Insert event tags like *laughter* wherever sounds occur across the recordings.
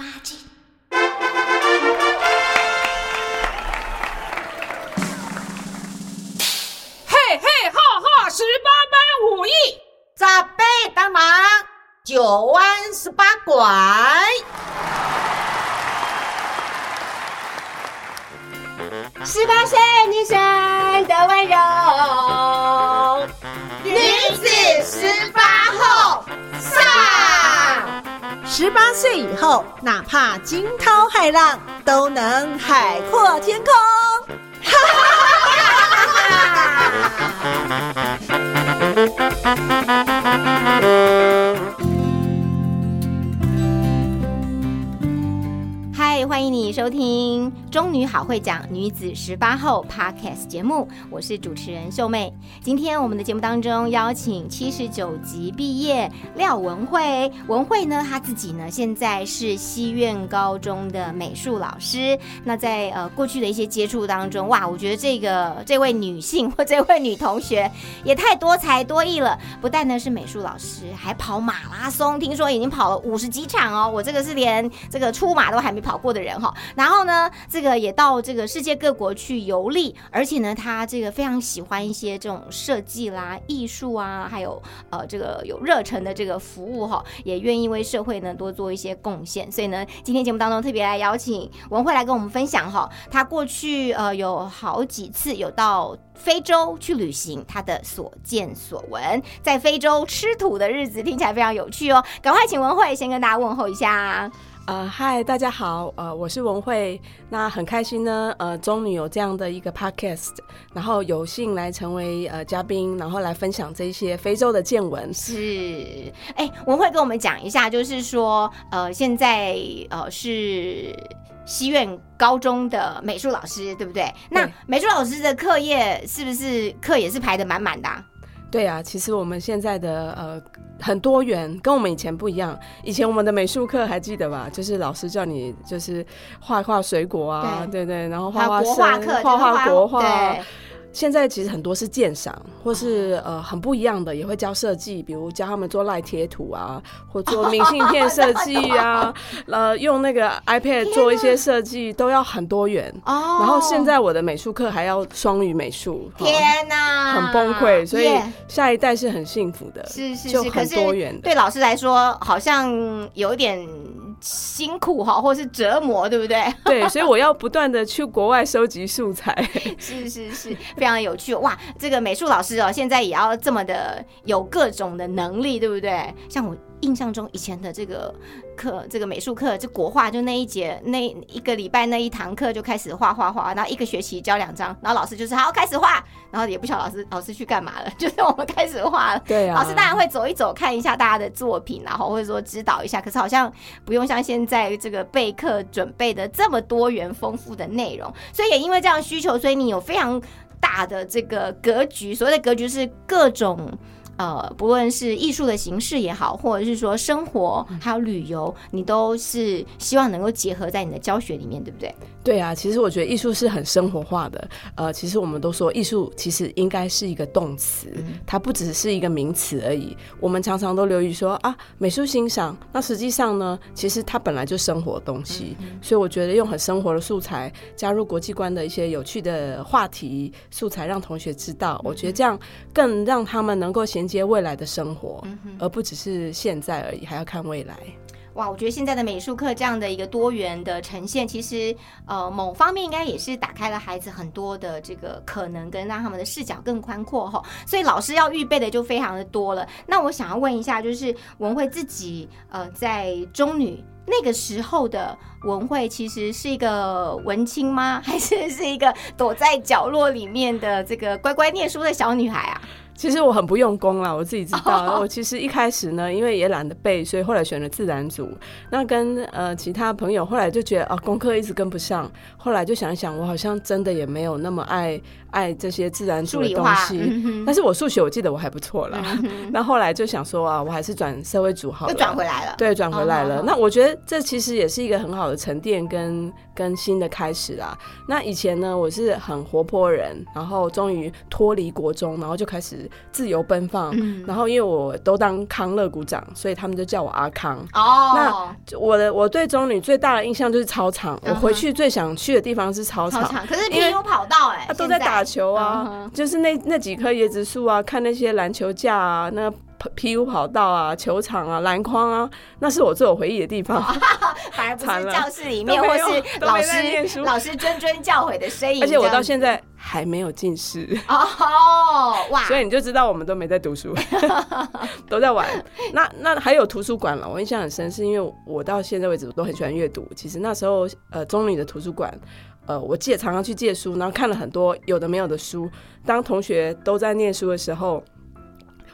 八斤。嘿嘿哈哈，十八般武艺，扎背当忙，九弯十八拐。十八岁女生的温柔，十八岁以后，哪怕惊涛骇浪，都能海阔天空。嗨，欢迎你收听《中女好会讲女子十八后》Podcast 节目，我是主持人秀妹。今天我们的节目当中邀请七十九级毕业廖文慧，文慧呢，她自己呢现在是西苑高中的美术老师。那在呃过去的一些接触当中，哇，我觉得这个这位女性或这位女同学也太多才多艺了，不但呢是美术老师，还跑马拉松，听说已经跑了五十几场哦。我这个是连这个出马都还没跑过的人哈。然后呢，这这个也到这个世界各国去游历，而且呢，他这个非常喜欢一些这种设计啦、艺术啊，还有呃这个有热忱的这个服务哈，也愿意为社会呢多做一些贡献。所以呢，今天节目当中特别来邀请文慧来跟我们分享哈，他过去呃有好几次有到。非洲去旅行，他的所见所闻，在非洲吃土的日子听起来非常有趣哦。赶快请文慧先跟大家问候一下。呃，嗨，大家好，呃，我是文慧，那很开心呢，呃，中女有这样的一个 podcast，然后有幸来成为呃嘉宾，然后来分享这些非洲的见闻。是，哎，文慧跟我们讲一下，就是说，呃，现在呃是西苑高中的美术老师，对不对？那美术老师的课业是不是课也是排的满满的？对啊，其实我们现在的呃很多元，跟我们以前不一样。以前我们的美术课还记得吧？就是老师叫你就是画画水果啊，对对，然后画画国画课，画画国画。对。现在其实很多是鉴赏，或是呃很不一样的，也会教设计，比如教他们做赖贴图啊，或做明信片设计啊，*laughs* 呃用那个 iPad 做一些设计，都要很多元。哦。然后现在我的美术课还要双语美术，天哪，很崩溃。所以下一代是很幸福的，是是是，很多元。对老师来说，好像有点辛苦哈，或是折磨，对不对？*laughs* 对，所以我要不断的去国外收集素材。*laughs* 是是是。非常有趣哇！这个美术老师哦，现在也要这么的有各种的能力，对不对？像我印象中以前的这个课，这个美术课，就国画，就那一节那一个礼拜那一堂课就开始画画画，然后一个学期教两张，然后老师就是好开始画，然后也不晓得老师老师去干嘛了，*laughs* 就是我们开始画了。对啊，老师当然会走一走，看一下大家的作品，然后或者说指导一下，可是好像不用像现在这个备课准备的这么多元丰富的内容，所以也因为这样需求，所以你有非常。大的这个格局，所谓的格局是各种。呃，不论是艺术的形式也好，或者是说生活还有旅游，你都是希望能够结合在你的教学里面，对不对？对啊，其实我觉得艺术是很生活化的。呃，其实我们都说艺术其实应该是一个动词，它不只是一个名词而已。我们常常都留意说啊，美术欣赏，那实际上呢，其实它本来就生活的东西。所以我觉得用很生活的素材，加入国际观的一些有趣的话题素材，让同学知道，我觉得这样更让他们能够衔。接未来的生活，而不只是现在而已，还要看未来。哇，我觉得现在的美术课这样的一个多元的呈现，其实呃，某方面应该也是打开了孩子很多的这个可能，跟让他们的视角更宽阔哈。所以老师要预备的就非常的多了。那我想要问一下，就是文慧自己呃，在中女那个时候的文慧，其实是一个文青吗？*laughs* 还是是一个躲在角落里面的这个乖乖念书的小女孩啊？其实我很不用功啦，我自己知道。*laughs* 我其实一开始呢，因为也懒得背，所以后来选了自然组。那跟呃其他朋友后来就觉得啊，功课一直跟不上。后来就想一想，我好像真的也没有那么爱爱这些自然组的东西。但是我数学我记得我还不错啦。*laughs* 那后来就想说啊，我还是转社会组好了。又转回来了。对，转回来了。那我觉得这其实也是一个很好的沉淀跟。跟新的开始啦。那以前呢，我是很活泼人，然后终于脱离国中，然后就开始自由奔放。嗯然后因为我都当康乐股长，所以他们就叫我阿康。哦，那我的我对中女最大的印象就是操场，我回去最想去的地方是操场。操场，可是因为 PU 跑道哎啊，，都在打球嗯啊哼，就是那那几棵椰子树啊，看那些篮球架啊，那个 P U 跑道啊，球场啊，篮筐啊，那是我最有回忆的地方。*laughs* 反而不是教室里面 *laughs* 或是老师老师谆谆教诲的身影，而且我到现在还没有近视，哦哇，*laughs* 所以你就知道我们都没在读书，都在玩。那那还有图书馆了，我印象很深，是因为我到现在为止都很喜欢阅读。其实那时候呃，中女的图书馆。呃，我借常常去借书，然后看了很多有的没有的书。当同学都在念书的时候，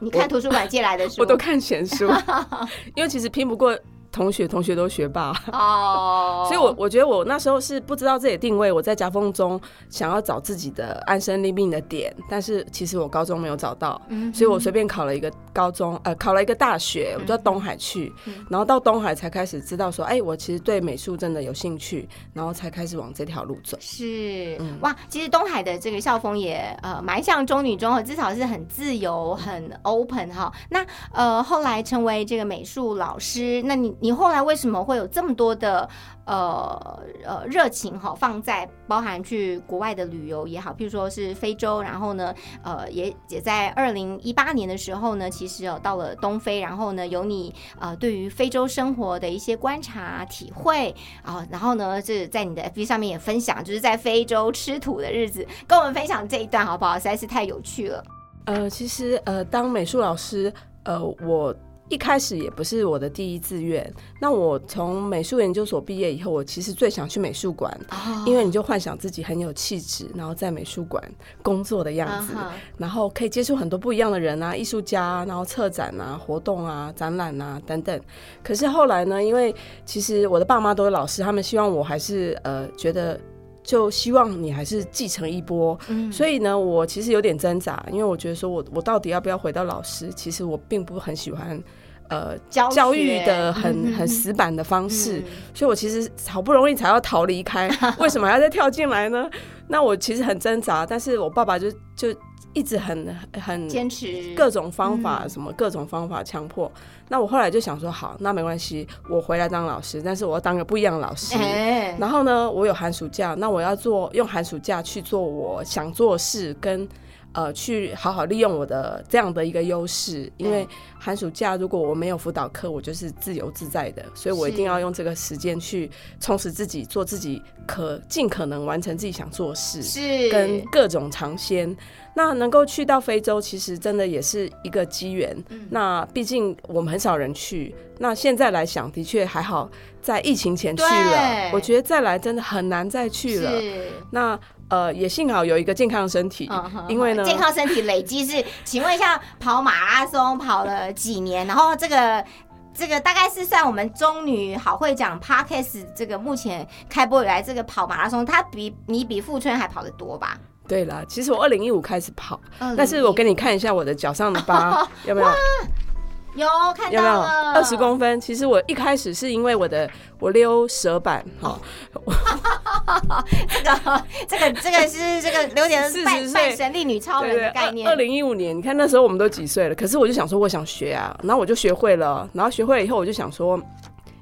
你看图书馆借来的书，我都看闲书，*laughs* 因为其实拼不过同学，同学都学霸，哦，*laughs* 所以我我觉得我那时候是不知道自己的定位，我在夹缝中想要找自己的安身立命的点，但是其实我高中没有找到，嗯所以我随便考了一个高中，呃，考了一个大学，我就到东海去，然后到东海才开始知道说，哎，我其实对美术真的有兴趣，然后才开始往这条路走。是、嗯。哇，其实东海的这个校风也呃蛮像中女中的，至少是很自由、很 open 哈。那呃后来成为这个美术老师，那你你后来为什么会有这么多的呃呃热情哈，放在包含去国外的旅游也好，譬如说是非洲，然后呢呃也也在二零一八年的时候呢，其实有到了东非，然后呢有你呃对于非洲生活的一些观察体会啊、然后呢是在你的 FB 上面也分享，就是在非洲吃土的日子，跟我们分享这一段好不好？实在是太有趣了。呃，其实呃，当美术老师，呃，我一开始也不是我的第一志愿。那我从美术研究所毕业以后，我其实最想去美术馆，哦因为你就幻想自己很有气质，然后在美术馆工作的样子，然后可以接触很多不一样的人啊，艺术家啊，然后策展啊、活动啊、展览啊等等。可是后来呢，因为其实我的爸妈都是老师，他们希望我还是呃觉得。就希望你还是继承一波，嗯所以呢，我其实有点挣扎，因为我觉得说我我到底要不要回到老师？其实我并不很喜欢，呃，教教育的很嗯很死板的方式，嗯所以我其实好不容易才要逃离开，为什么还要再跳进来呢？那我其实很挣扎，但是我爸爸就就一直很很坚持各种方法，嗯什么各种方法强迫。那我后来就想说，好，那没关系，我回来当老师，但是我要当个不一样的老师。哎，然后呢，我有寒暑假，那我要做用寒暑假去做我想做的事，跟呃去好好利用我的这样的一个优势。因为寒暑假如果我没有辅导课，我就是自由自在的，所以我一定要用这个时间去充实自己，做自己可尽可能完成自己想做的事。是跟各种尝鲜。那能够去到非洲，其实真的也是一个机缘。嗯那毕竟我们很少人去，那现在来想，的确还好，在疫情前去了。我觉得再来真的很难再去了。那呃，也幸好有一个健康的身体，嗯因为呢，健康身体累积是，请问一下，跑马拉松跑了几年？然后这个这个大概是算我们中女好会讲 Podcast 这个目前开播以来，这个跑马拉松，它比你比富春还跑得多吧？对啦，其实我二零一五开始跑，嗯但是我给你看一下我的脚上的疤，有没有？*laughs* 有看到了二十公分？其实我一开始是因为我的我溜蛇板哈，*laughs* 这个这个这个是这个有点40半岁半神力女超人的概念。二零一五年，你看那时候我们都几岁了？可是我就想说，我想学啊，然后我就学会了，然后学会了以后，我就想说。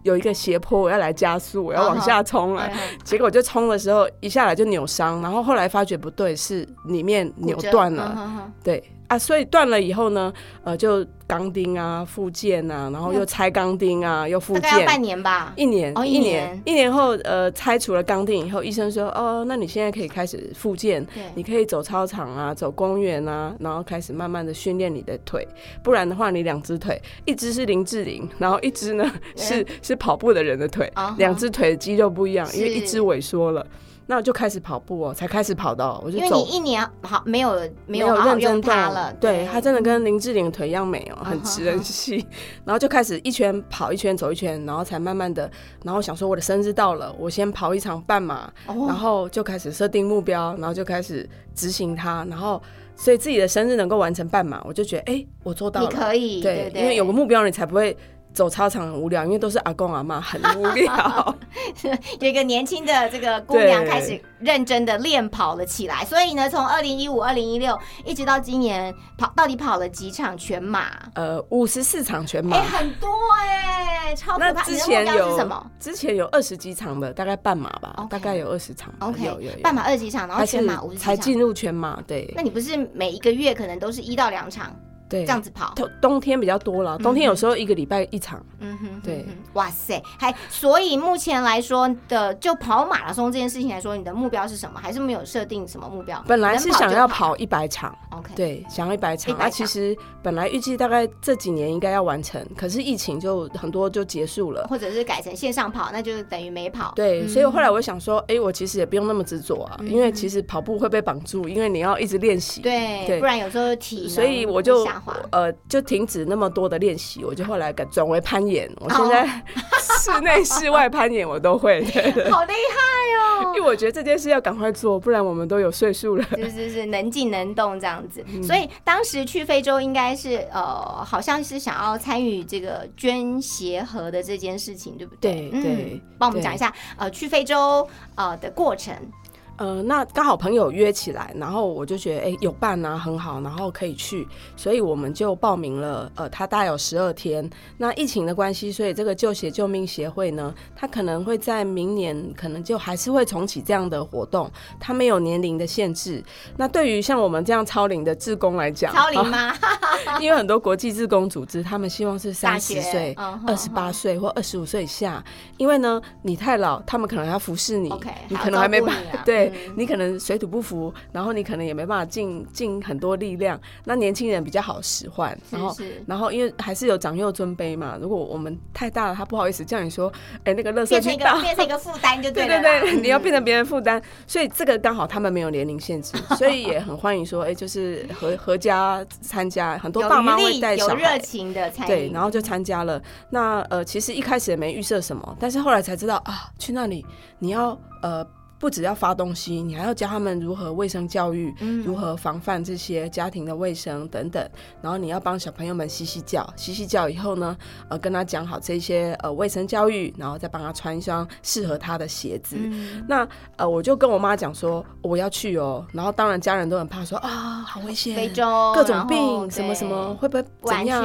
有一个斜坡，我要来加速，我要往下冲了。嗯结果就冲的时候，一下来就扭伤，然后后来发觉不对，是里面扭断了。对啊，所以断了以后呢，呃，就钢钉啊、附件啊，然后又拆钢钉啊，又附件。大概要半年吧。一年，哦一一年一年后，呃，拆除了钢钉以后，医生说，哦，那你现在可以开始复健，对你可以走操场啊，走公园啊，然后开始慢慢的训练你的腿，不然的话，你两只腿，一只是林志玲，然后一只呢是是跑步的人的腿两只腿的肌肉不一样，因为一只萎缩了，那我就开始跑步哦，才开始跑到，我就因为你一年好没有没有认真动用它了，对他真的跟林志玲腿一样美哦，很直很细，*laughs* 然后就开始一圈跑一圈走一圈，然后才慢慢的，然后想说我的生日到了，我先跑一场半马，哦。然后就开始设定目标，然后就开始执行它，然后所以自己的生日能够完成半马，我就觉得哎、我做到了。你，可以，对。因为有个目标，你才不会走操场很无聊，因为都是阿公阿妈，很无聊。*laughs* 有一个年轻的这个姑娘对开始认真的练跑了起来，所以呢，从二零一五、二零一六一直到今年跑，到底跑了几场全马？呃，五十四场全马哎、，很多哎、超可怕！那之前有是什么之前有二十几场的，大概半马吧大概有二十场。？OK，有有有，半马二十几场，然后全马五十。才进入全马，对那你不是每一个月可能都是一到两场对，这样子跑？冬冬天比较多了，冬天有时候一个礼拜一场。嗯哼，对哇塞，还所以目前来说的，就跑马拉松这件事情来说，你的目标是什么？还是没有设定什么目标？本来是想要跑一百场，，OK，，对，想要一百场。100那其实本来预计大概这几年应该要完成，可是疫情就很多就结束了。或者是改成线上跑，那就是等于没跑。对，嗯所以后来我想说，哎、我其实也不用那么执着啊，因为其实跑步会被绑住，因为你要一直练习。对，对不然有时候体能所以我就呃就停止那么多的练习，我就后来改转为攀岩。我哦现在 *laughs* 室内、室外攀岩我都会，*laughs* 好厉害哦！因为我觉得这件事要赶快做，不然我们都有岁数了。就是是能静能动这样子，嗯所以当时去非洲应该是呃，好像是想要参与这个捐鞋盒的这件事情，对不对？对对对帮我们讲一下呃去非洲呃的过程。呃，那刚好朋友约起来，然后我就觉得哎、诶有伴啊，很好，然后可以去，所以我们就报名了。呃，它大概有十二天。那疫情的关系，所以这个救血救命协会呢，它可能会在明年可能就还是会重启这样的活动，它没有年龄的限制。那对于像我们这样超龄的志工来讲，超龄吗？*laughs* 因为很多国际志工组织，他们希望是三十岁、二十八岁或二十五岁以下，因为呢，你太老，他们可能要服侍你你可能还没办照顾你啊你可能水土不服，然后你可能也没办法尽尽很多力量。那年轻人比较好使唤，然后然后因为还是有长幼尊卑嘛，如果我们太大了，他不好意思叫你说，哎、那个垃圾变成一个去倒。*laughs* 变成一个负担就对了 *laughs* 对。对对，你要嗯变成别人负担，所以这个刚好他们没有年龄限制，*laughs* 所以也很欢迎说，哎、就是合合家参加，很多有爸妈会带小孩热，情的参与，对，然后就参加了。那呃，其实一开始也没预设什么，但是后来才知道啊，去那里你要呃。不只要发东西，你还要教他们如何卫生教育，嗯如何防范这些家庭的卫生等等。然后你要帮小朋友们洗洗脚，洗洗脚以后呢，呃，跟他讲好这些呃卫生教育，然后再帮他穿一双适合他的鞋子。嗯那呃，我就跟我妈讲说我要去哦，然后当然家人都很怕说啊，好危险，非洲各种病什么什么会不会怎样？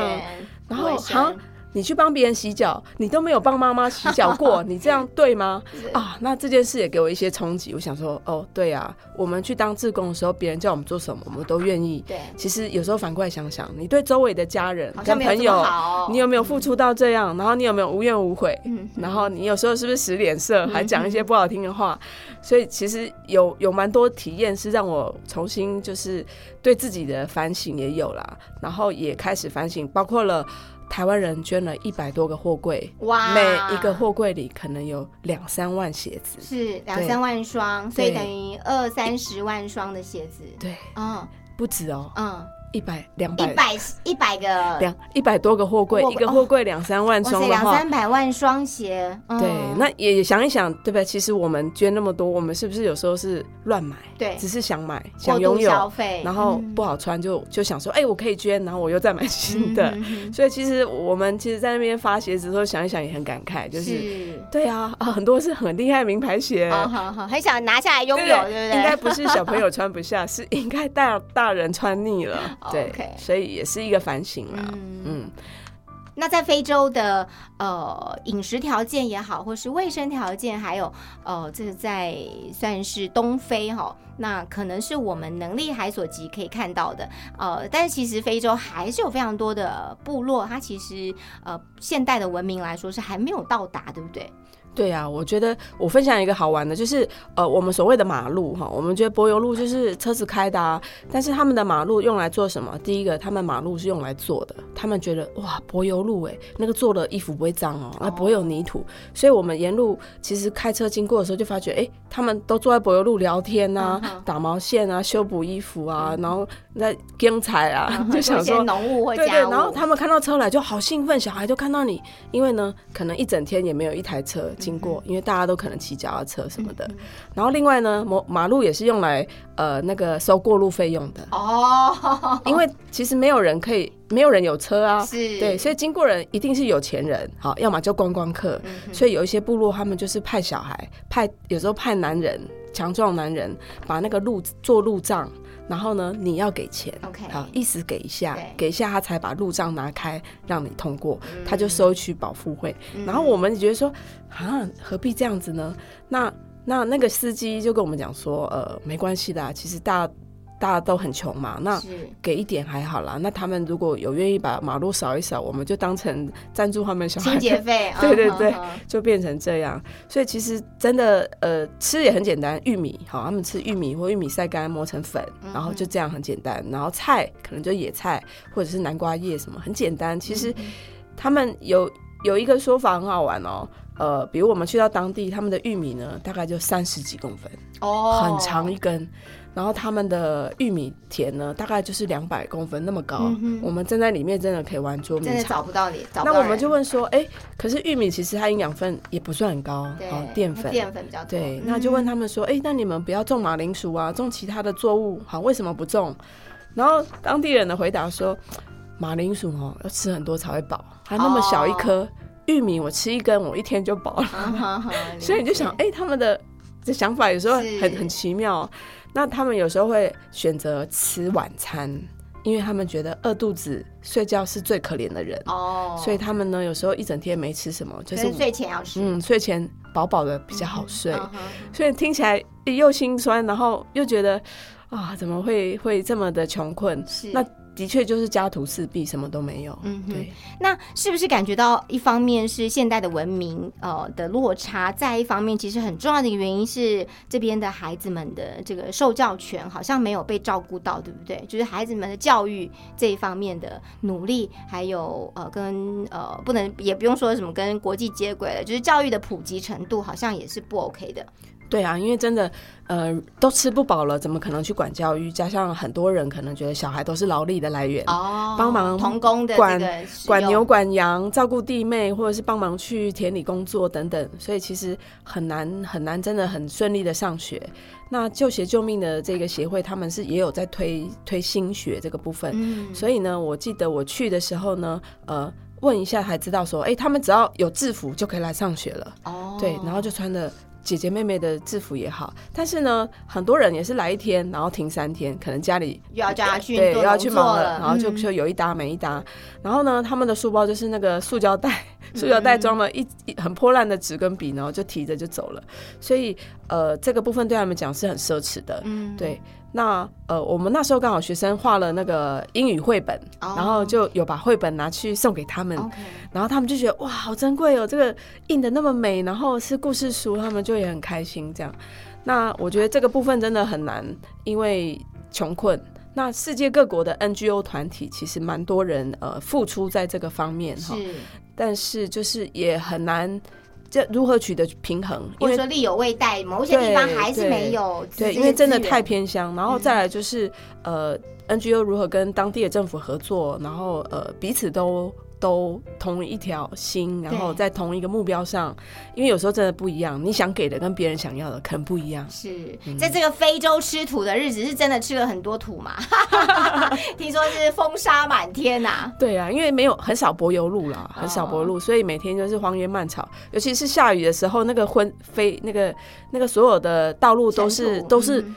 然后好，你去帮别人洗脚，你都没有帮妈妈洗脚过，*laughs* 你这样对吗？啊，那这件事也给我一些冲击。我想说，哦，对啊，我们去当志工的时候，别人叫我们做什么，我们都愿意。对，其实有时候反过来想想，你对周围的家人跟朋友，你有没有付出到这样？然后你有没有无怨无悔？嗯然后你有时候是不是使脸色，还讲一些不好听的话？所以其实有有蛮多体验是让我重新就是对自己的反省也有啦，然后也开始反省，包括了。台湾人捐了一百多个货柜，哇。每一个货柜里可能有两三万鞋子。是两三万双，所以等于二三十万双的鞋子。对，嗯。不止哦，嗯，一百两百一百百一百个，两一百多个货柜，一个货柜两三万，双的话，两三百万双鞋。嗯对，那也想一想，对不对？其实我们捐那么多，我们是不是有时候是乱买？对只是想买，想拥有，消费，然后嗯不好穿就就想说，哎、我可以捐，然后我又再买新的。嗯所以其实我们其实，在那边发鞋子的时候，想一想也很感慨，就是是。对啊，啊，很多是很厉害名牌鞋。*laughs* 哦，好好，很想拿下来拥有，对不对？*laughs* 应该不是小朋友穿不下，是应该大大人穿腻了。对所以也是一个反省啦。嗯嗯那在非洲的呃饮食条件也好，或是卫生条件，还有呃这个在算是东非哈，那可能是我们能力还所及可以看到的。呃，但是其实非洲还是有非常多的部落，它其实呃现代的文明来说是还没有到达，对不对？对啊，我觉得我分享一个好玩的，就是呃，我们所谓的马路哈，我们觉得柏油路就是车子开的啊，但是他们的马路用来做什么？第一个，他们马路是用来做的，他们觉得哇，柏油路哎，那个做的衣服不会脏哦，那不会有泥土，所以我们沿路其实开车经过的时候就发觉，哎，他们都坐在柏油路聊天啊，嗯打毛线啊，修补衣服啊，然后在剪彩啊，*laughs* 就想说。农务或对对，然后他们看到车来就好兴奋，小孩就看到你，因为呢，可能一整天也没有一台车经经过，因为大家都可能骑脚踏车什么的。然后另外呢，马马路也是用来呃那个收过路费用的哦，因为其实没有人可以，没有人有车啊，是对，所以经过人一定是有钱人，好，要么就观光客。所以有一些部落，他们就是派小孩，派有时候派男人，强壮男人把那个路做路障。然后呢，你要给钱，OK，好，意思给一下，给一下他才把路障拿开，让你通过，他就收取保护费。然后我们觉得说，啊，何必这样子呢？那那那个司机就跟我们讲说，呃，没关系的，其实大。大家都很穷嘛，那是给一点还好啦。那他们如果有愿意把马路扫一扫，我们就当成赞助他们小孩清洁费，*laughs* 对对对就变成这样。所以其实真的，呃，吃也很简单，玉米好，他们吃玉米或玉米晒干磨成粉，然后就这样很简单。然后菜可能就野菜或者是南瓜叶什么，很简单。其实他们有有一个说法很好玩哦。呃，比如我们去到当地，他们的玉米呢，大概就三十几公分，哦，很长一根。然后他们的玉米田呢，大概就是两百公分那么高。嗯我们站在里面真的可以玩捉迷真的藏。找不到你，找不到那我们就问说，哎、可是玉米其实它营养分也不算很高，对哦，淀粉。淀粉比较多，对，嗯那就问他们说，哎、那你们不要种马铃薯啊，种其他的作物，好，为什么不种？然后当地人的回答说，马铃薯哦要吃很多才会饱，它那么小一颗，玉米我吃一根，我一天就饱了。*laughs* 所以你就想，哎、他们的这想法有时候很很奇妙。那他们有时候会选择吃晚餐，因为他们觉得饿肚子睡觉是最可怜的人，哦，所以他们呢有时候一整天没吃什么，就是睡前要吃，嗯睡前饱饱的比较好睡。所以听起来又心酸，然后又觉得啊，怎么会会这么的穷困？是。那的确就是家徒四壁，什么都没有。嗯对，那是不是感觉到一方面是现代的文明呃的落差，再一方面其实很重要的一个原因是这边的孩子们的这个受教权好像没有被照顾到，对不对？就是孩子们的教育这一方面的努力，还有呃跟呃不能也不用说什么跟国际接轨了，就是教育的普及程度好像也是不 OK 的。对啊，因为真的，呃，都吃不饱了，怎么可能去管教育？加上很多人可能觉得小孩都是劳力的来源，哦帮忙童工的管管牛、管羊、照顾弟妹，或者是帮忙去田里工作等等，所以其实很难很难，真的很顺利的上学。那救学救命的这个协会，他们是也有在推推新学这个部分，嗯所以呢，我记得我去的时候呢，呃，问一下才知道说，哎、他们只要有制服就可以来上学了。哦对，然后就穿的姐姐妹妹的制服也好，但是呢，很多人也是来一天，然后停三天，可能家里又要叫他去对又要去忙了，了然后就嗯就有一搭没一搭，然后呢，他们的书包就是那个塑胶袋，塑胶袋装了一一很破烂的纸跟笔，然后就提着就走了，所以呃，这个部分对他们讲是很奢侈的，嗯。对。那呃，我们那时候刚好学生画了那个英语绘本，哦。然后就有把绘本拿去送给他们。然后他们就觉得哇，好珍贵哦，这个印的那么美，然后是故事书，他们就也很开心这样。那我觉得这个部分真的很难，因为穷困。那世界各国的 NGO 团体其实蛮多人呃付出在这个方面哈，但是就是也很难，这如何取得平衡？因为说力有未逮，某些地方对还是对没有资对，因为真的太偏乡，然后再来就是、呃 NGO 如何跟当地的政府合作，然后呃彼此都都同一条心，然后在同一个目标上，因为有时候真的不一样，你想给的跟别人想要的可能不一样。是嗯在这个非洲吃土的日子，是真的吃了很多土嘛？*laughs* 听说是风沙满天呐、对啊，因为没有很少柏油路啦，很少柏油路，所以每天就是荒原漫草，尤其是下雨的时候，那个昏飞那个那个所有的道路都是都是嗯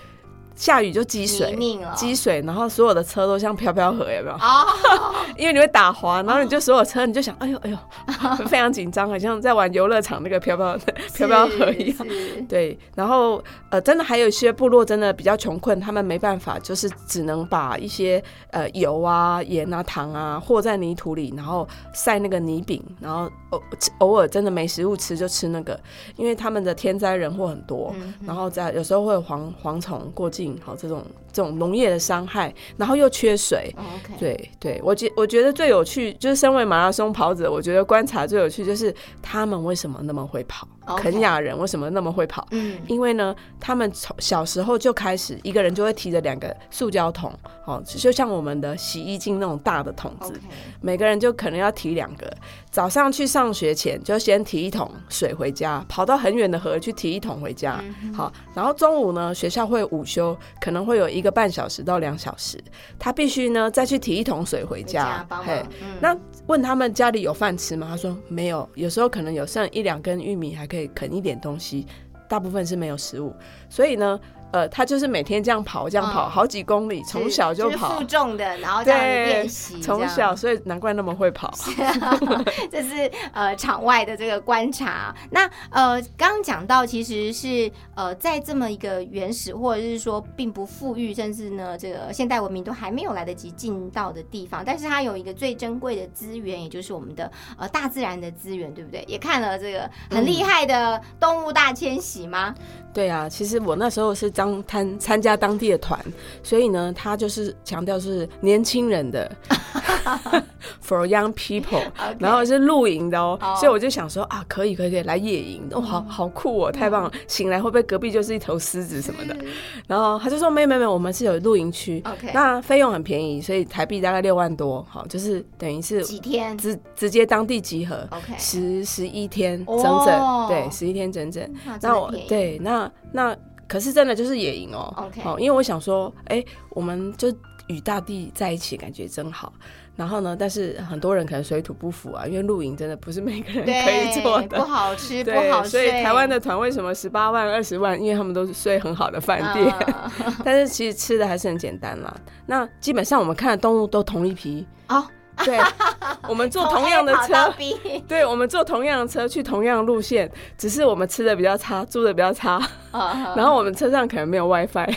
下雨就积水积水，然后所有的车都像飘飘河，有没有？哦，*laughs* 因为你会打滑，然后你就所有车你就想，哎呦哎呦，*laughs* 非常紧张，好像在玩游乐场那个飘飘 *laughs* 飘飘河一样。是对，然后呃，真的还有一些部落真的比较穷困，他们没办法，就是只能把一些呃油啊、盐啊、糖啊和在泥土里，然后晒那个泥饼，然后偶偶尔真的没食物吃就吃那个，因为他们的天灾人祸很多，嗯然后在有时候会有蝗蝗虫过境，好这种这种农业的伤害，然后又缺水，对对，我觉我觉得最有趣就是身为马拉松跑者，我觉得观察最有趣就是他们为什么那么会跑肯雅人为什么那么会跑？嗯，因为呢，他们从小时候就开始，一个人就会提着两个塑胶桶，哦，就像我们的洗衣精那种大的桶子每个人就可能要提两个。早上去上学前就先提一桶水回家，跑到很远的河去提一桶回家。好，然后中午呢，学校会午休，可能会有一个半小时到两小时，他必须呢再去提一桶水回家。嘿，那问他们家里有饭吃吗？他说没有，有时候可能有剩一两根玉米，还可以啃一点东西，大部分是没有食物，所以呢。呃，他就是每天这样跑，这样跑好几公里，从小就跑负重的，然后这样练习，从小，所以难怪那么会跑。*laughs* 这是呃场外的这个观察。那呃，刚刚讲到，其实是呃在这么一个原始或者是说并不富裕，甚至呢这个现代文明都还没有来得及进到的地方，但是它有一个最珍贵的资源，也就是我们的呃大自然的资源，对不对？也看了这个很厉害的动物大迁徙吗？对啊，其实我那时候是当参参加当地的团，所以呢，他就是强调是年轻人的，*laughs* for young people，然后是露营的哦，所以我就想说啊，可以可以可以来野营，哦，好好酷哦，太棒了！醒来会不会隔壁就是一头狮子什么的？然后他就说没没没，我们是有露营区，OK，那费用很便宜，所以台币大概六万多，好，就是等于是几天直直接当地集合，OK，十十一天整整，对，十一天整整，那我对那。那可是真的就是野营哦，好，因为我想说，哎，我们就与大地在一起，感觉真好。然后呢，但是很多人可能水土不服啊，因为露营真的不是每个人可以做的，不好吃，不好睡。所以台湾的团为什么十八万、二十万？因为他们都是睡很好的饭店，*laughs* 但是其实吃的还是很简单啦。那基本上我们看的动物都同一批哦。*laughs* 对，我们坐同样的车，*laughs* 对，我们坐同样的车去同样的路线，只是我们吃的比较差，住的比较差，*laughs* 然后我们车上可能没有 WiFi，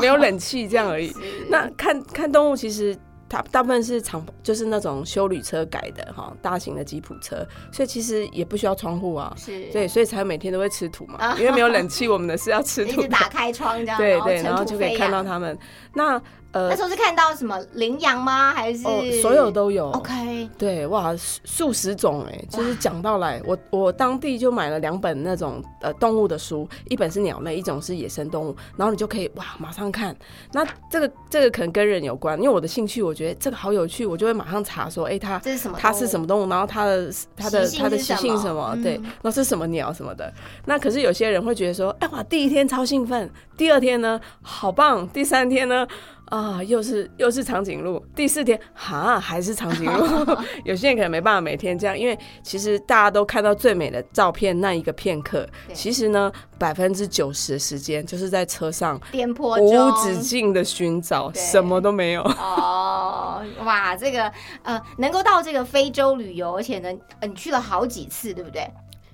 没有冷气这样而已。那看看动物，其实。它大部分是长，就是那种修旅车改的哈，大型的吉普车，所以其实也不需要窗户啊，是，对，所以才每天都会吃土嘛，因为没有冷气，我们的是要吃土，打开窗这样，对对，然后就可以看到他们。那呃，那时候是看到什么羚羊吗？还是哦所有都有？OK，对，哇，数十种哎，就是讲到来，我我当地就买了两本那种呃动物的书，一本是鸟类，一种是野生动物，然后你就可以哇马上看。那这个这个可能跟人有关，因为我的兴趣，我觉得这个好有趣，我就会马上查说，哎，它这是什么？它是什么动物？然后它的它的它的习性什么？对，那是什么鸟什么的？那可是有些人会觉得说，哎哇，第一天超兴奋，第二天呢好棒，第三天呢？啊，又是又是长颈鹿，第四天哈还是长颈鹿。*laughs* 有些人可能没办法每天这样，因为其实大家都看到最美的照片那一个片刻，其实呢百分之九十的时间就是在车上颠簸无止境的寻找，什么都没有。哦，*laughs* 哇，这个呃，能够到这个非洲旅游，而且呢，你去了好几次，对不对？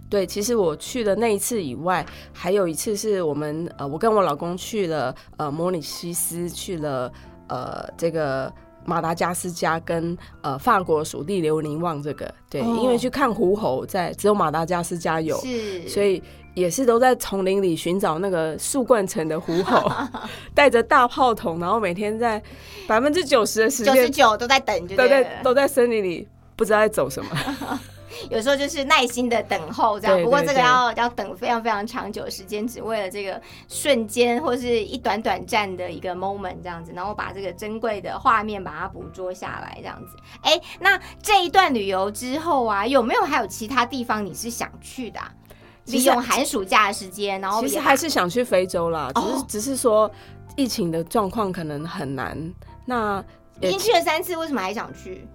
对，其实我去的那一次以外，还有一次是我们呃，我跟我老公去了呃，摩里西斯，去了呃，这个马达加斯加跟呃法国属地留宁旺这个，对，因为去看狐猴，在只有马达加斯加有，是，所以也是都在丛林里寻找那个树冠层的狐猴，*laughs* 带着大炮筒，然后每天在百分之九十的时间，九十九都在等，都在都在森林里，不知道在走什么。*laughs* 有时候就是耐心的等候这样，不过这个要要等非常非常长久的时间，只为了这个瞬间或是一短短暂的一个 moment 这样子，然后把这个珍贵的画面把它捕捉下来这样子。哎，那这一段旅游之后啊，有没有还有其他地方你是想去的？利用寒暑假的时间，然后其实还是想去非洲啦，只是只是说疫情的状况可能很难。那已经去了三次，为什么还想去？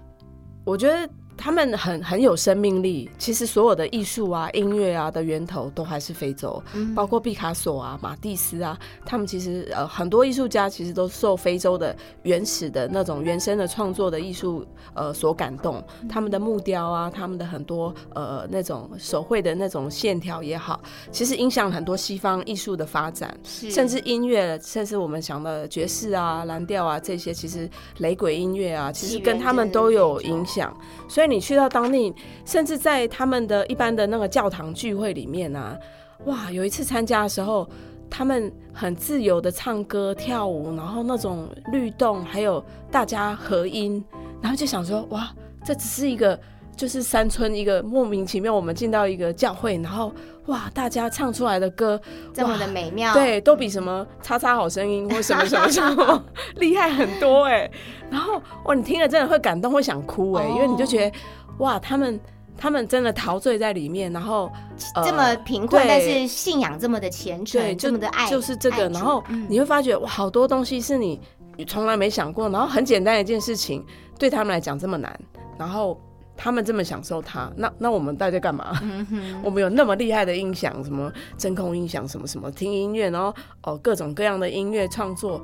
我觉得。他们很很有生命力，其实所有的艺术啊、音乐啊的源头都还是非洲，包括毕卡索啊、马蒂斯啊，他们其实呃很多艺术家其实都受非洲的原始的那种原生的创作的艺术呃所感动，他们的木雕啊，他们的很多呃那种手绘的那种线条也好，其实影响很多西方艺术的发展，甚至音乐，甚至我们想的爵士啊、蓝调啊这些，其实雷鬼音乐啊，其实跟他们都有影响，所以。你去到当地，甚至在他们的一般的那个教堂聚会里面啊，哇！有一次参加的时候，他们很自由的唱歌跳舞，然后那种律动，还有大家合音，然后就想说，哇，这只是一个就是山村一个莫名其妙，我们进到一个教会，然后哇，大家唱出来的歌这么的美妙，对，都比什么叉叉好声音或什么什么什么 *laughs* 厉害很多哎。然后哇，你听了真的会感动，会想哭哎，因为你就觉得哇，他们他们真的陶醉在里面，然后、呃这么贫困，但是信仰这么的虔诚，这么的爱，就是这个。然后嗯你会发觉，哇，好多东西是你你从来没想过，然后很简单的一件事情，对他们来讲这么难，然后他们这么享受它，那那我们到底在干嘛？嗯，我们有那么厉害的音响，什么真空音响，什么什么听音乐，然后哦各种各样的音乐创作，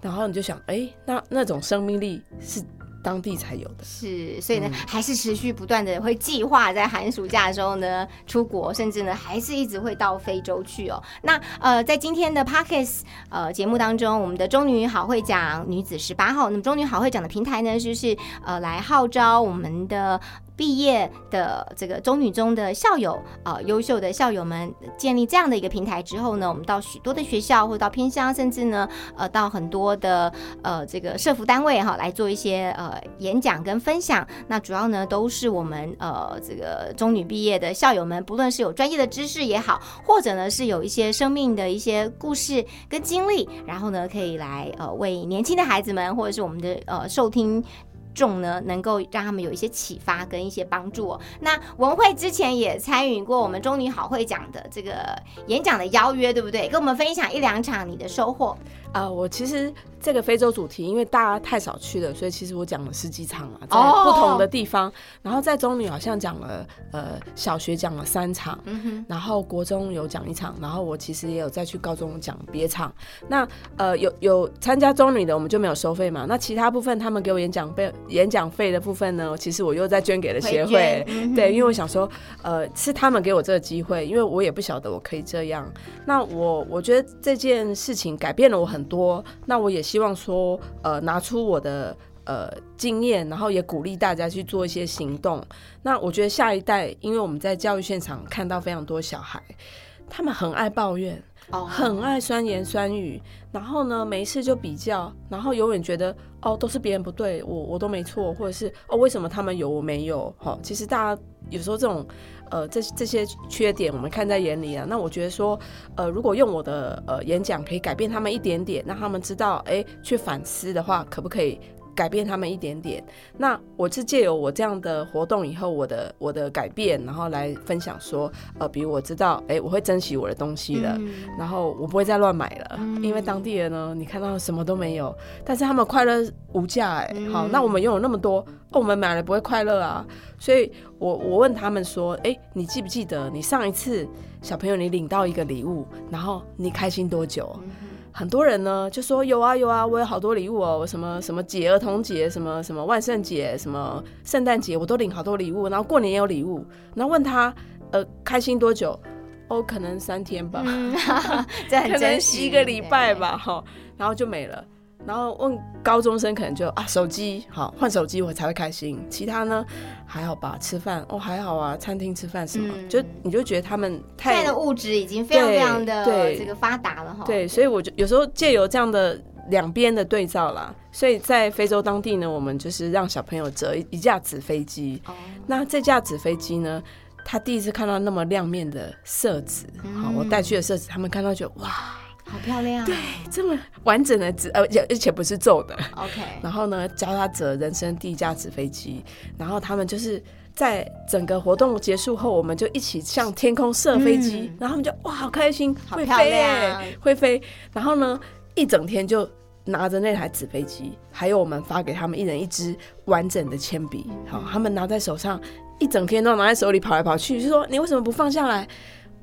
然后你就想，哎、那那种生命力是当地才有的。是，所以呢，嗯还是持续不断的会计划在寒暑假的时候呢出国，甚至呢还是一直会到非洲去哦。那呃，在今天的 Parkes 呃节目当中，我们的中女好会讲女子十八号，那么中女好会讲的平台呢，就是呃来号召我们的。毕业的这个中女中的校友，呃，优秀的校友们建立这样的一个平台之后呢，我们到许多的学校，或者到偏乡，甚至呢，呃，到很多的呃这个社服单位哈，来做一些呃演讲跟分享。那主要呢都是我们呃这个中女毕业的校友们，不论是有专业的知识也好，或者呢是有一些生命的一些故事跟经历，然后呢可以来呃为年轻的孩子们，或者是我们的呃受听。众呢，能够让他们有一些启发跟一些帮助哦。那文慧之前也参与过我们中女好会讲的这个演讲的邀约，对不对？跟我们分享一两场你的收获。啊、我其实这个非洲主题，因为大家太少去了，所以其实我讲了十几场啊，在哦不同的地方。然后在中女好像讲了，呃，小学讲了三场，然后国中有讲一场，然后我其实也有再去高中讲别场。那呃有有参加中女的，我们就没有收费嘛。那其他部分他们给我演讲费演讲费的部分呢，其实我又再捐给了协会。对，因为我想说，呃，是他们给我这个机会，因为我也不晓得我可以这样。那我我觉得这件事情改变了我很多。那我也希望说，呃，拿出我的。呃，经验，然后也鼓励大家去做一些行动。那我觉得下一代，因为我们在教育现场看到非常多小孩，他们很爱抱怨，哦很爱酸言酸语，然后呢，没事就比较，然后永远觉得哦都是别人不对，我我都没错，或者是哦为什么他们有我没有？好、其实大家有时候这种呃这这些缺点我们看在眼里啊。那我觉得说呃如果用我的呃演讲可以改变他们一点点，让他们知道哎去反思的话，可不可以？改变他们一点点，那我是借由我这样的活动以后，我的我的改变，然后来分享说，呃，比如我知道，哎、我会珍惜我的东西了，嗯。然后我不会再乱买了，嗯。因为当地人呢，你看到什么都没有，但是他们快乐无价哎、嗯好，那我们拥有那么多，哦，我们买了不会快乐啊，所以我我问他们说，哎、你记不记得你上一次小朋友你领到一个礼物，然后你开心多久？很多人呢就说有啊有啊，我有好多礼物哦，什么什么节、儿童节、什么什么万圣节、什么圣诞节，我都领好多礼物，然后过年也有礼物，然后问他呃开心多久？哦，可能三天吧，嗯，这很可能珍惜一个礼拜吧，哈，然后就没了。然后问高中生可能就啊手机好换手机我才会开心，其他呢还好吧，吃饭哦还好啊，餐厅吃饭什么，嗯就你就觉得他们太现在的物质已经非常非常的对这个发达了哈。对，所以我就有时候借由这样的两边的对照啦，所以在非洲当地呢，我们就是让小朋友折一一架纸飞机。哦，那这架纸飞机呢，他第一次看到那么亮面的色纸，好，我带去的色纸，他们看到就哇，好漂亮。对这么完整的纸，而且而且不是皱的。，OK，然后呢，教他折人生第一架纸飞机，然后他们就是。在整个活动结束后，我们就一起向天空射飞机，嗯然后他们就哇，好开心，好会飞亮耶，会飞。然后呢，一整天就拿着那台纸飞机，还有我们发给他们一人一支完整的铅笔，好，他们拿在手上，一整天都拿在手里跑来跑去，就说你为什么不放下来？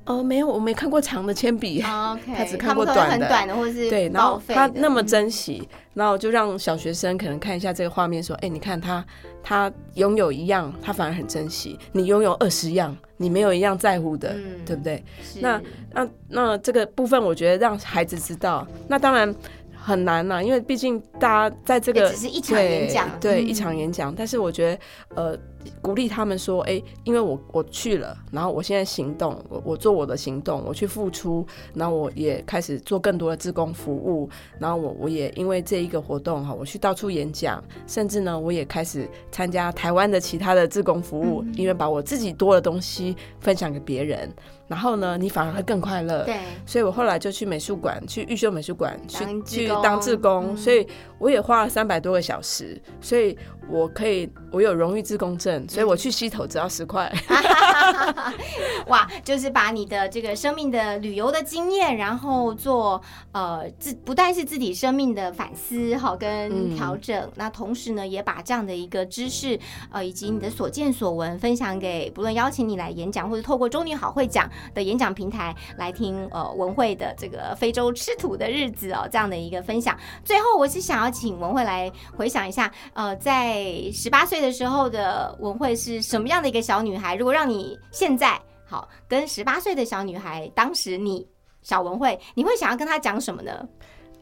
哦，没有，我没看过长的铅笔。他只看过短的很短的，或是对，然后他那么嗯珍惜，然后就让小学生可能看一下这个画面，说：“哎、你看他，他拥有一样，他反而很珍惜；你拥有二十样，你没有一样在乎的，嗯对不对？那那那这个部分，我觉得让孩子知道，那当然很难啦，因为毕竟大家在这个只是一场演讲对，嗯一场演讲。但是我觉得，呃，鼓励他们说，哎、因为我我去了，然后我现在行动，我我做我的行动，我去付出，然后我也开始做更多的自工服务，然后我我也因为这一个活动哈，我去到处演讲，甚至呢，我也开始参加台湾的其他的自工服务，因为把我自己多的东西分享给别人。然后呢，你反而会更快乐。对，所以我后来就去美术馆，去玉秀美术馆去当志工。去当志工，嗯。所以我也花了三百多个小时，所以我可以我有荣誉志工证，所以我去溪头只要十块。*laughs* 哇，就是把你的这个生命的旅游的经验，然后做呃自不但是自己生命的反思好跟嗯调整，那同时呢也把这样的一个知识呃以及你的所见所闻分享给不论邀请你来演讲，或者透过中女好会讲的演讲平台来听呃文慧的这个非洲吃土的日子哦这样的一个分享。最后我是想要请文慧来回想一下，呃，在十八岁的时候的文慧是什么样的一个小女孩？如果让你现在好跟十八岁的小女孩，当时你小文慧，你会想要跟她讲什么呢？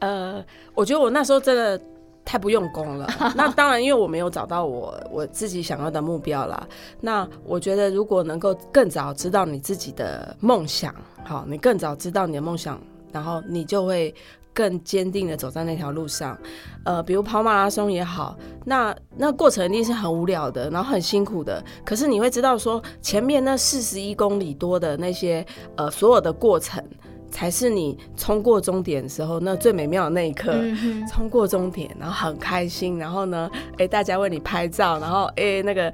呃，我觉得我那时候真的太不用功了。*laughs* 那当然，因为我没有找到我我自己想要的目标啦。那我觉得，如果能够更早知道你自己的梦想，好，你更早知道你的梦想，然后你就会。更坚定的走在那条路上，呃，比如跑马拉松也好，那那过程一定是很无聊的，然后很辛苦的。可是你会知道说，前面那四十一公里多的那些呃所有的过程，才是你冲过终点的时候那最美妙的那一刻。嗯，冲过终点，然后很开心，然后呢，哎，大家为你拍照，然后哎，那个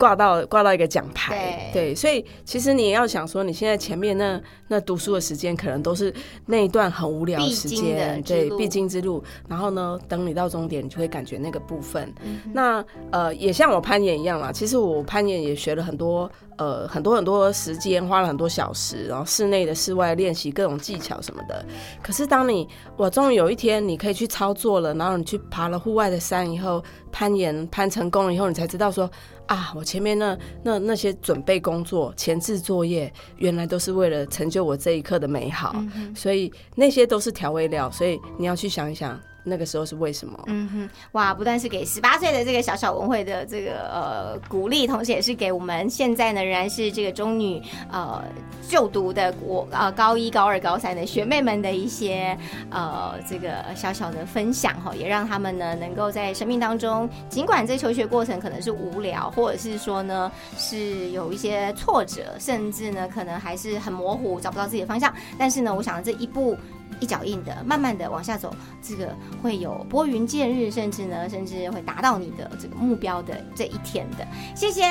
挂到挂到一个奖牌，对所以其实你也要想说，你现在前面那那读书的时间，可能都是那一段很无聊的时间，对必经之路。然后呢，等你到终点，你就会感觉那个部分。嗯那呃，也像我攀岩一样啦，其实我攀岩也学了很多。呃，很多很多时间，花了很多小时，然后室内的、室外练习各种技巧什么的。可是当你我终于有一天你可以去操作了，然后你去爬了户外的山以后，攀岩攀成功了以后，你才知道说啊，我前面那那那些准备工作、前置作业，原来都是为了成就我这一刻的美好。嗯所以那些都是调味料，所以你要去想一想，那个时候是为什么。嗯哼，哇！不但是给十八岁的这个小小文慧的这个呃鼓励，同时也是给我们现在呢仍然是这个中女呃就读的我呃高一、高二、高三的学妹们的一些呃这个小小的分享哈，也让他们呢能够在生命当中，尽管这求学过程可能是无聊，或者是说呢是有一些挫折，甚至呢可能还是很模糊，找不到自己的方向，但是呢，我想这一步。一脚印的，慢慢的往下走，这个会有拨云见日，甚至呢，甚至会达到你的这个目标的这一天的。谢谢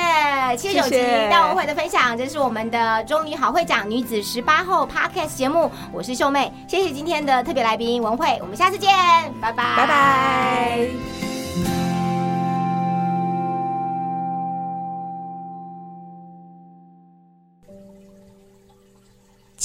七十九集谢文会的分享，这是我们的中女好会长女子十八后 Podcast 节目，我是秀妹，谢谢今天的特别来宾文慧，我们下次见，拜拜，拜拜。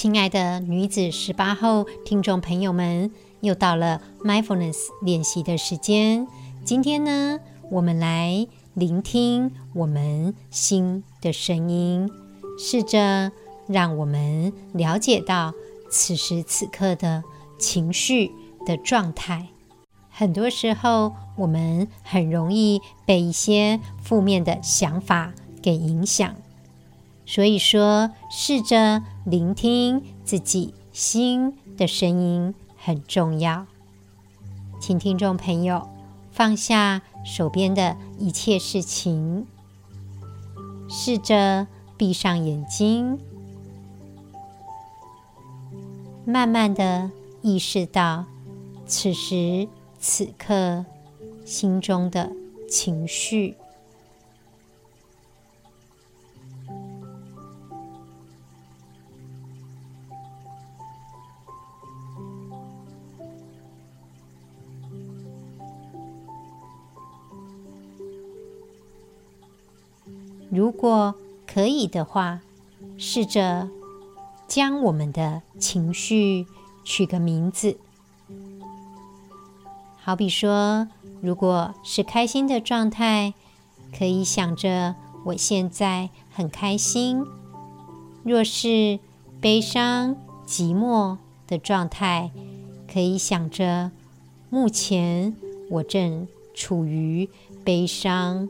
亲爱的女子十八后听众朋友们，又到了 mindfulness 练习的时间。今天呢，我们来聆听我们心的声音，试着让我们了解到此时此刻的情绪的状态。很多时候，我们很容易被一些负面的想法给影响。所以说，试着聆听自己心的声音很重要。请听众朋友放下手边的一切事情，试着闭上眼睛，慢慢的意识到此时此刻心中的情绪。如果可以的话，试着将我们的情绪取个名字。好比说，如果是开心的状态，可以想着我现在很开心；若是悲伤、寂寞的状态，可以想着目前我正处于悲伤。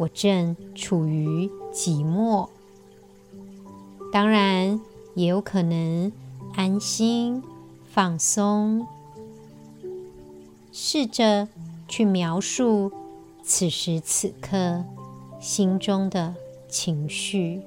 我正处于寂寞，当然也有可能安心、放松，试着去描述此时此刻心中的情绪。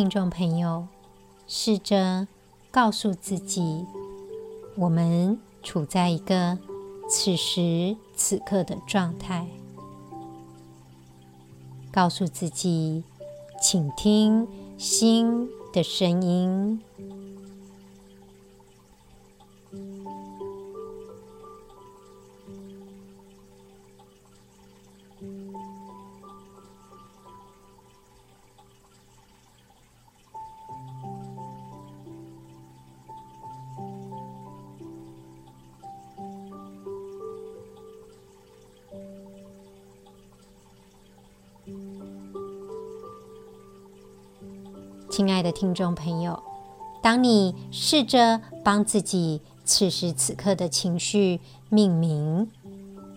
听众朋友，试着告诉自己，我们处在一个此时此刻的状态。告诉自己，请听心的声音。亲爱的听众朋友，当你试着帮自己此时此刻的情绪命名，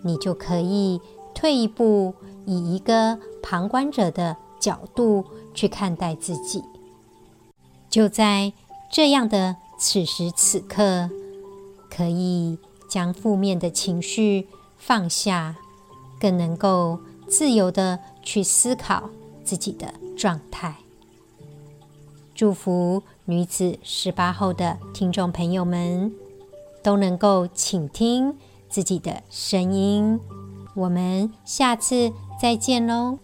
你就可以退一步，以一个旁观者的角度去看待自己。就在这样的此时此刻，可以将负面的情绪放下，更能够自由的去思考自己的状态。祝福女子十八后的听众朋友们都能够倾听自己的声音。我们下次再见喽。